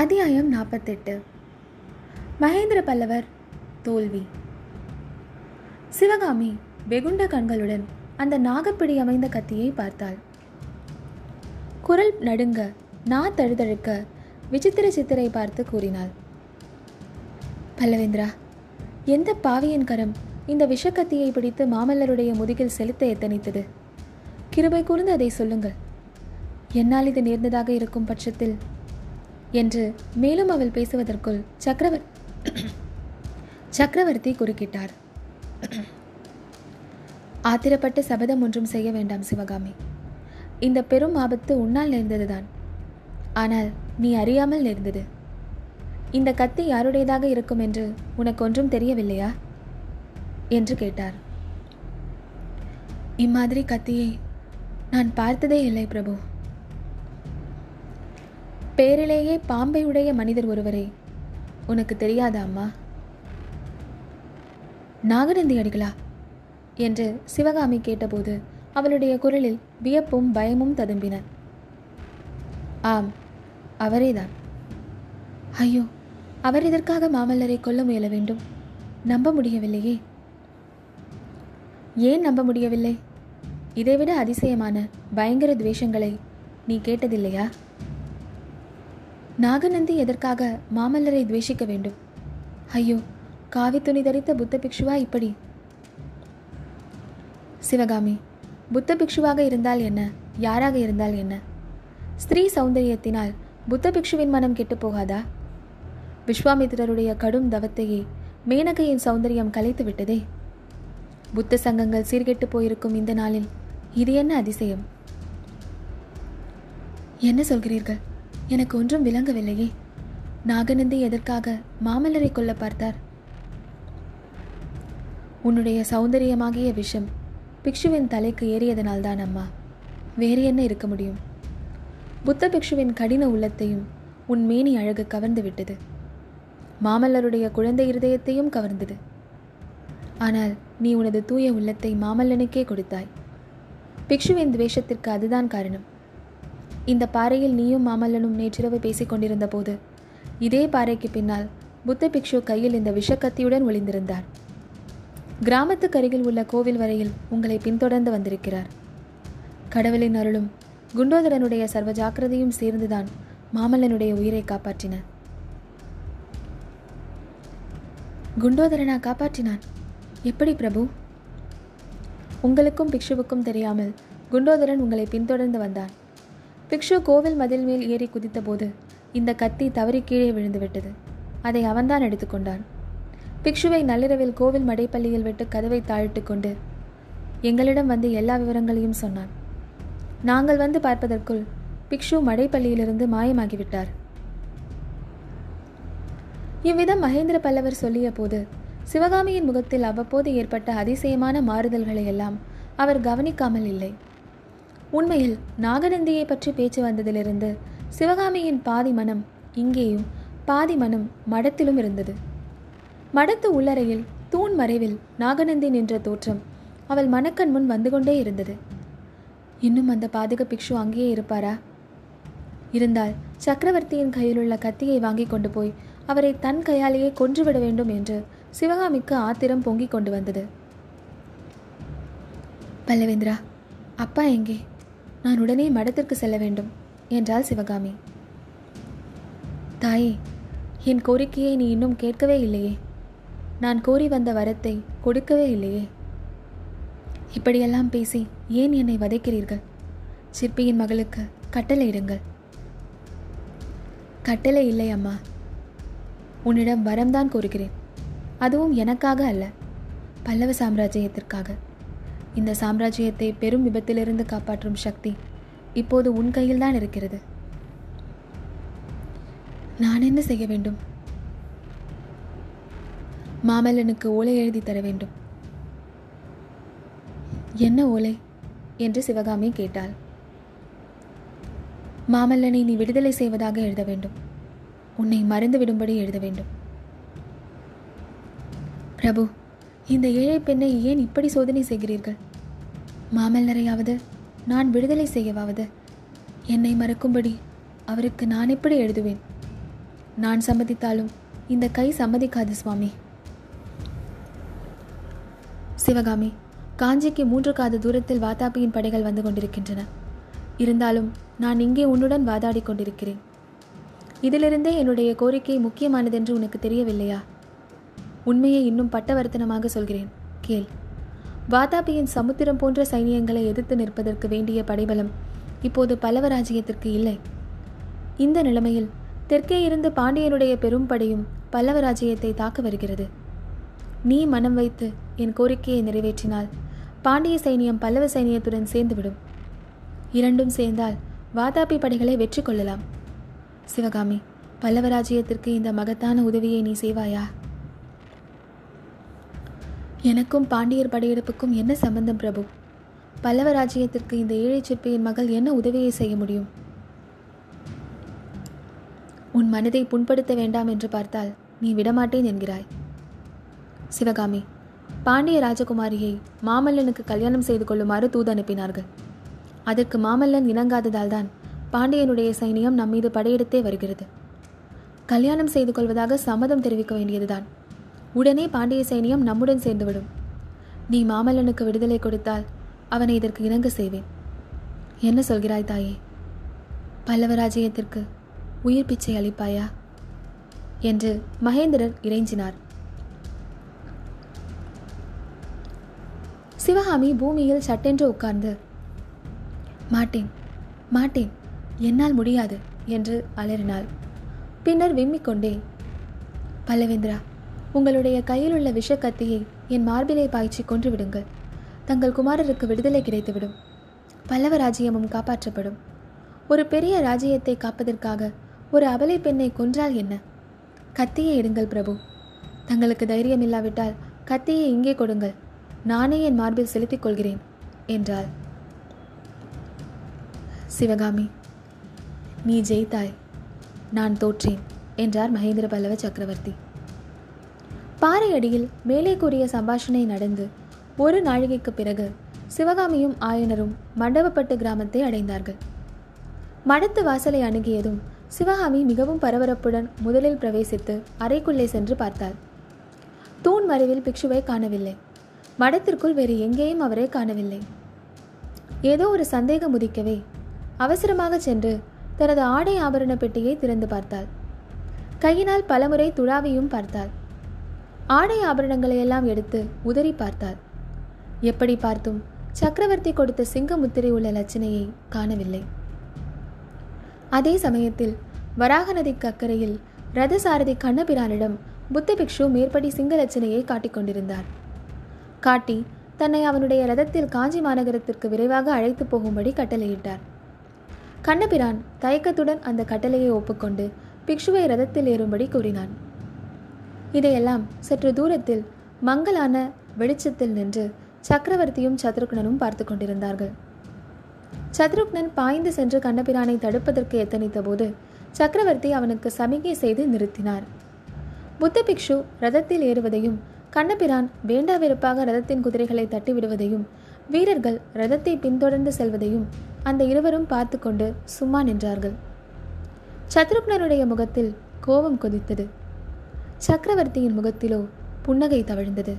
அத்தியாயம் நாற்பத்தெட்டு. மகேந்திர பல்லவர் தோல்வி. சிவகாமி வெகுண்ட கண்களுடன் அந்த நாகப்பிடி அமைந்த கத்தியை பார்த்தாள். குரல் நடுங்க நா தழுதழுக்க விசித்திர சித்திரை பார்த்து கூறினாள். பல்லவேந்திரா எந்த பாவியின் கரம் இந்த விஷக்கத்தியை பிடித்து மாமல்லருடைய முதுகில் செலுத்த எத்தனித்தது? கிருபை கூர்ந்து அதை சொல்லுங்கள். என்னால் இது நேர்ந்ததாக இருக்கும் பட்சத்தில் என்று மேலும் அவள் பேசுவதற்குள் சக்கரவர் சக்கரவர்த்தி குறுக்கிட்டார். ஆத்திரப்பட்டு சபதம் ஒன்றும் செய்ய வேண்டாம் சிவகாமி. இந்த பெரும் ஆபத்து உன்னால் நேர்ந்ததுதான். ஆனால் நீ அறியாமல் நேர்ந்தது. இந்த கத்தி யாருடையதாக இருக்கும் என்று உனக்கு ஒன்றும் தெரியவில்லையா? என்று கேட்டார். இம்மாதிரி கத்தியை நான் பார்த்ததே இல்லை பிரபு. பேரிலேயே பாம்பை உடைய மனிதர் ஒருவரே. உனக்கு தெரியாதா அம்மா? நாகநந்தி அடிகளா என்று சிவகாமி கேட்டபோது அவளுடைய குரலில் வியப்பும் பயமும் ததும்பின. ஆம் அவரேதான். ஐயோ அவர் இதற்காக மாமல்லரை கொல்ல முயல வேண்டும்? நம்ப முடியவில்லையே. ஏன் நம்ப முடியவில்லை? இதைவிட அதிசயமான பயங்கர துவேஷங்களை நீ கேட்டதில்லையா? நாகநந்தி எதற்காக மாமல்லரை துவேஷிக்க வேண்டும்? ஐயோ காவி துணி தரித்த புத்த பிக்ஷுவா இப்படி? சிவகாமி புத்த பிக்ஷுவாக இருந்தால் என்ன? யாராக இருந்தால் என்ன? ஸ்திரீ சௌந்தரியத்தினால் புத்த பிக்ஷுவின் மனம் கெட்டு போகாதா? விஸ்வாமித்திரருடைய கடும் தவத்தையே மேனகையின் சௌந்தரியம் கலைத்து விட்டதே. புத்த சங்கங்கள் சீர்கெட்டு போயிருக்கும் இந்த நாளில் இது என்ன அதிசயம்? என்ன சொல்கிறீர்கள்? எனக்கு ஒன்றும் விளங்கவில்லையே. நாகநந்தி எதற்காக மாமல்லரை கொல்ல பார்த்தார்? உன்னுடைய சௌந்தரியமாகிய விஷம் பிக்ஷுவின் தலைக்கு ஏறியதனால்தான் அம்மா. வேறு என்ன இருக்க முடியும்? புத்த பிக்ஷுவின் கடின உள்ளத்தையும் உன் மேனி அழகு கவர்ந்து விட்டது. மாமல்லருடைய குழந்தை இருதயத்தையும் கவர்ந்தது. ஆனால் நீ உனது தூய உள்ளத்தை மாமல்லனுக்கே கொடுத்தாய். பிக்ஷுவின் துவேஷத்திற்கு அதுதான் காரணம். இந்த பாறையில் நீயும் மாமல்லனும் நேற்றிரவு பேசிக் கொண்டிருந்த போது இதே பாறைக்கு பின்னால் புத்த பிக்ஷு கையில் இந்த விஷக்கத்தியுடன் ஒளிந்திருந்தார். கிராமத்துக்கு அருகில் உள்ள கோவில் வரையில் உங்களை பின்தொடர்ந்து வந்திருக்கிறார். கடவுளின் அருளும் குண்டோதரனுடைய சர்வ ஜாக்கிரதையும் சேர்ந்துதான் மாமல்லனுடைய உயிரை காப்பாற்றின. குண்டோதரனா காப்பாற்றினான்? எப்படி பிரபு? உங்களுக்கும் பிக்ஷுவுக்கும் தெரியாமல் குண்டோதரன் உங்களை பின்தொடர்ந்து வந்தான். பிக்ஷு கோவில் மதில் மேல் ஏறி குதித்தபோது இந்த கத்தி தவறி கீழே விழுந்துவிட்டது. அதை அவன்தான் எடுத்துக்கொண்டான் பிக்ஷுவை நள்ளிரவில் கோவில் மடைப்பள்ளியில் விட்டு கதவை தாழிட்டு கொண்டு எங்களிடம் வந்து எல்லா விவரங்களையும் சொன்னான். நாங்கள் வந்து பார்ப்பதற்குள் பிக்ஷு மடைப்பள்ளியிலிருந்து மாயமாகிவிட்டார். இவ்விதம் மகேந்திர பல்லவர் சொல்லிய போது சிவகாமியின் முகத்தில் அவ்வப்போது ஏற்பட்ட அதிசயமான மாறுதல்களை எல்லாம் அவர் கவனிக்காமல் இல்லை. உண்மையில் நாகநந்தியை பற்றி பேச்சு வந்ததிலிருந்து சிவகாமியின் பாதி மனம் இங்கேயும் பாதி மனம் மடத்திலும் இருந்தது. மடத்து உள்ளறையில் தூண் மறைவில் நாகநந்தி நின்ற தோற்றம் அவள் மணக்கண் முன் வந்து கொண்டே இருந்தது. இன்னும் அந்த பாதக பிக்ஷு அங்கேயே இருப்பாரா? இருந்தால் சக்கரவர்த்தியின் கையிலுள்ள கத்தியை வாங்கி கொண்டு போய் அவரை தன் கையாலேயே கொன்றுவிட வேண்டும் என்று சிவகாமிக்கு ஆத்திரம் பொங்கிக் கொண்டு வந்தது. பல்லவேந்திரா அப்பா எங்கே? நான் உடனே மடத்திற்கு செல்ல வேண்டும் என்றாள் சிவகாமி. தாயே என் கோரிக்கையை நீ இன்னும் கேட்கவே இல்லையே. நான் கோரி வந்த வரத்தை கொடுக்கவே இல்லையே. இப்படியெல்லாம் பேசி ஏன் என்னை வதைக்கிறீர்கள்? சிற்பியின் மகளுக்கு கட்டளையிடுங்கள் கட்டளை இல்லை அம்மா. உன்னிடம் வரம்தான் கோருகிறேன். அதுவும் எனக்காக அல்ல பல்லவ சாம்ராஜ்யத்திற்காக. இந்த சாம்ராஜ்யத்தை பெரும் விபத்திலிருந்து காப்பாற்றும் சக்தி இப்போது உன் கையில்தான் இருக்கிறது. நான் என்ன செய்ய வேண்டும்? மாமல்லனுக்கு ஓலை எழுதி தர வேண்டும். என்ன ஓலை? என்று சிவகாமி கேட்டாள். மாமல்லனை நீ விடுதலை செய்வதாக எழுத வேண்டும். உன்னை மறந்து விடும்படி எழுத வேண்டும். பிரபு இந்த ஏழை பெண்ணை ஏன் இப்படி சோதனை செய்கிறீர்கள்? மாமல்லரையாவது நான் விடுதலை செய்யவாவது? என்னை மறக்கும்படி அவருக்கு நான் எப்படி எழுதுவேன்? நான் சம்மதித்தாலும் இந்த கை சம்மதிக்காது சுவாமி. சிவகாமி காஞ்சிக்கு மூன்று காத தூரத்தில் வாதாபியின் படைகள் வந்து கொண்டிருக்கின்றன. இருந்தாலும் நான் இங்கே உன்னுடன் வாதாடி கொண்டிருக்கிறேன். இதிலிருந்தே என்னுடைய கோரிக்கை முக்கியமானதென்று உனக்கு தெரியவில்லையா? உண்மையை இன்னும் பட்டவர்த்தனமாக சொல்கிறேன். கேள். வாதாபியின் சமுத்திரம் போன்ற சைனியங்களை எதிர்த்து நிற்பதற்கு வேண்டிய படைபலம் இப்போது பல்லவராஜ்யத்திற்கு இல்லை. இந்த நிலைமையில் தெற்கே இருந்து பாண்டியனுடைய பெரும் படையும் பல்லவராஜ்யத்தை தாக்க வருகிறது. நீ மனம் வைத்து என் கோரிக்கையை நிறைவேற்றினால் பாண்டிய சைனியம் பல்லவ சைனியத்துடன் சேர்ந்துவிடும். இரண்டும் சேர்ந்தால் வாதாபி படைகளை வெற்றி கொள்ளலாம். சிவகாமி பல்லவராஜ்யத்திற்கு இந்த மகத்தான உதவியை நீ செய்வாயா? எனக்கும் பாண்டியர் படையெடுப்புக்கும் என்ன சம்பந்தம் பிரபு? பல்லவ ராஜ்யத்திற்கு இந்த ஏழை சிற்பியின் மகள் என்ன உதவியை செய்ய முடியும்? உன் மனதை புண்படுத்த வேண்டாம் என்று பார்த்தால் நீ விடமாட்டேன் என்கிறாய். சிவகாமி பாண்டிய ராஜகுமாரியை மாமல்லனுக்கு கல்யாணம் செய்து கொள்ளுமாறு தூது அனுப்பினார்கள். அதற்கு மாமல்லன் இணங்காததால் தான் பாண்டியனுடைய சைனியம் நம்மீது படையெடுத்தே வருகிறது. கல்யாணம் செய்து கொள்வதாக சம்மதம் தெரிவிக்க வேண்டியதுதான். உடனே பாண்டிய சைனியம் நம்முடன் சேர்ந்துவிடும். நீ மாமல்லனுக்கு விடுதலை கொடுத்தால் அவனை இதற்கு இணங்க செய்வேன். என்ன சொல்கிறாய் தாயே? பல்லவராஜ்யத்திற்கு உயிர் பிச்சை அளிப்பாயா? என்று மகேந்திரர் இறைஞ்சினார். சிவகாமி பூமியில் சட்டென்று உட்கார்ந்து மாட்டேன் மாட்டேன் என்னால் முடியாது என்று அலறினாள். பின்னர் விம்மிக்கொண்டே பல்லவேந்திரா உங்களுடைய கையில் உள்ள விஷக்கத்தியை என் மார்பிலை பாய்ச்சி கொன்று விடுங்கள் தங்கள் குமாரருக்கு விடுதலை கிடைத்துவிடும். பல்லவ ராஜ்யமும் காப்பாற்றப்படும். ஒரு பெரிய ராஜ்யத்தை காப்பதற்காக ஒரு அபலை பெண்ணை கொன்றால் என்ன? கத்தியை எடுங்கள் பிரபு. தங்களுக்கு தைரியம் இல்லாவிட்டால் கத்தியை இங்கே கொடுங்கள். நானே என் மார்பில் செலுத்திக் கொள்கிறேன் என்றாள். சிவகாமி நீ ஜெயித்தாய். நான் தோற்றேன் என்றார் மகேந்திர பல்லவ சக்கரவர்த்தி. பாறை அடியில் மேலே கூறிய சம்பாஷணை நடந்து ஒரு நாழிகைக்கு பிறகு சிவகாமியும் ஆயனரும் மண்டபப்பட்டு கிராமத்தை அடைந்தார்கள். மடத்து வாசலை அணுகியதும் சிவகாமி மிகவும் பரபரப்புடன் முதலில் பிரவேசித்து அறைக்குள்ளே சென்று பார்த்தார் தூண் மறைவில் பிக்ஷுவை காணவில்லை. மடத்திற்குள் வேறு எங்கேயும் அவரை காணவில்லை. ஏதோ ஒரு சந்தேகம் உதிக்கவே அவசரமாக சென்று தனது ஆடை ஆபரண பெட்டியை திறந்து பார்த்தாள். கையினால் பலமுறை துழாவியும் பார்த்தாள். ஆடை ஆபரணங்களை எல்லாம் எடுத்து உதறி பார்த்தாள். எப்படி பார்த்தும்? சக்கரவர்த்தி கொடுத்த சிங்க முத்திரை உள்ள லட்சணையை காணவில்லை. அதே சமயத்தில் வராக நதி அக்கறையில் ரதசாரதி கண்ணபிரானிடம் புத்த பிக்ஷு மேற்படி சிங்க லட்சணையை காட்டிக் கொண்டிருந்தார். காட்டி தன்னை அவனுடைய ரதத்தில் காஞ்சி மாநகரத்திற்கு விரைவாக அழைத்து போகும்படி கட்டளையிட்டார். கண்ணபிரான் தயக்கத்துடன் அந்த கட்டளையை ஒப்புக்கொண்டு பிக்ஷுவை ரதத்தில் ஏறும்படி கூறினான். இதையெல்லாம் சற்று தூரத்தில் மங்கலான வெளிச்சத்தில் நின்று சக்கரவர்த்தியும் சத்ருக்னனும் பார்த்து கொண்டிருந்தார்கள். சத்ருக்னன் பாய்ந்து சென்று கண்ணபிரானை தடுப்பதற்கு எத்தனித்த போது சக்கரவர்த்தி அவனுக்கு சமிகை செய்து நிறுத்தினார். புத்த பிக்ஷு ரதத்தில் ஏறுவதையும் கண்ணபிரான் வேண்டா வெறுப்பாக ரதத்தின் குதிரைகளை தட்டிவிடுவதையும் வீரர்கள் ரதத்தை பின்தொடர்ந்து செல்வதையும் அந்த இருவரும் பார்த்து கொண்டு சும்மா நின்றார்கள். சத்ருக்னருடைய முகத்தில் கோபம் கொதித்தது. சக்கரவர்த்தியின் முகத்திலோ புன்னகை தவழ்ந்தது.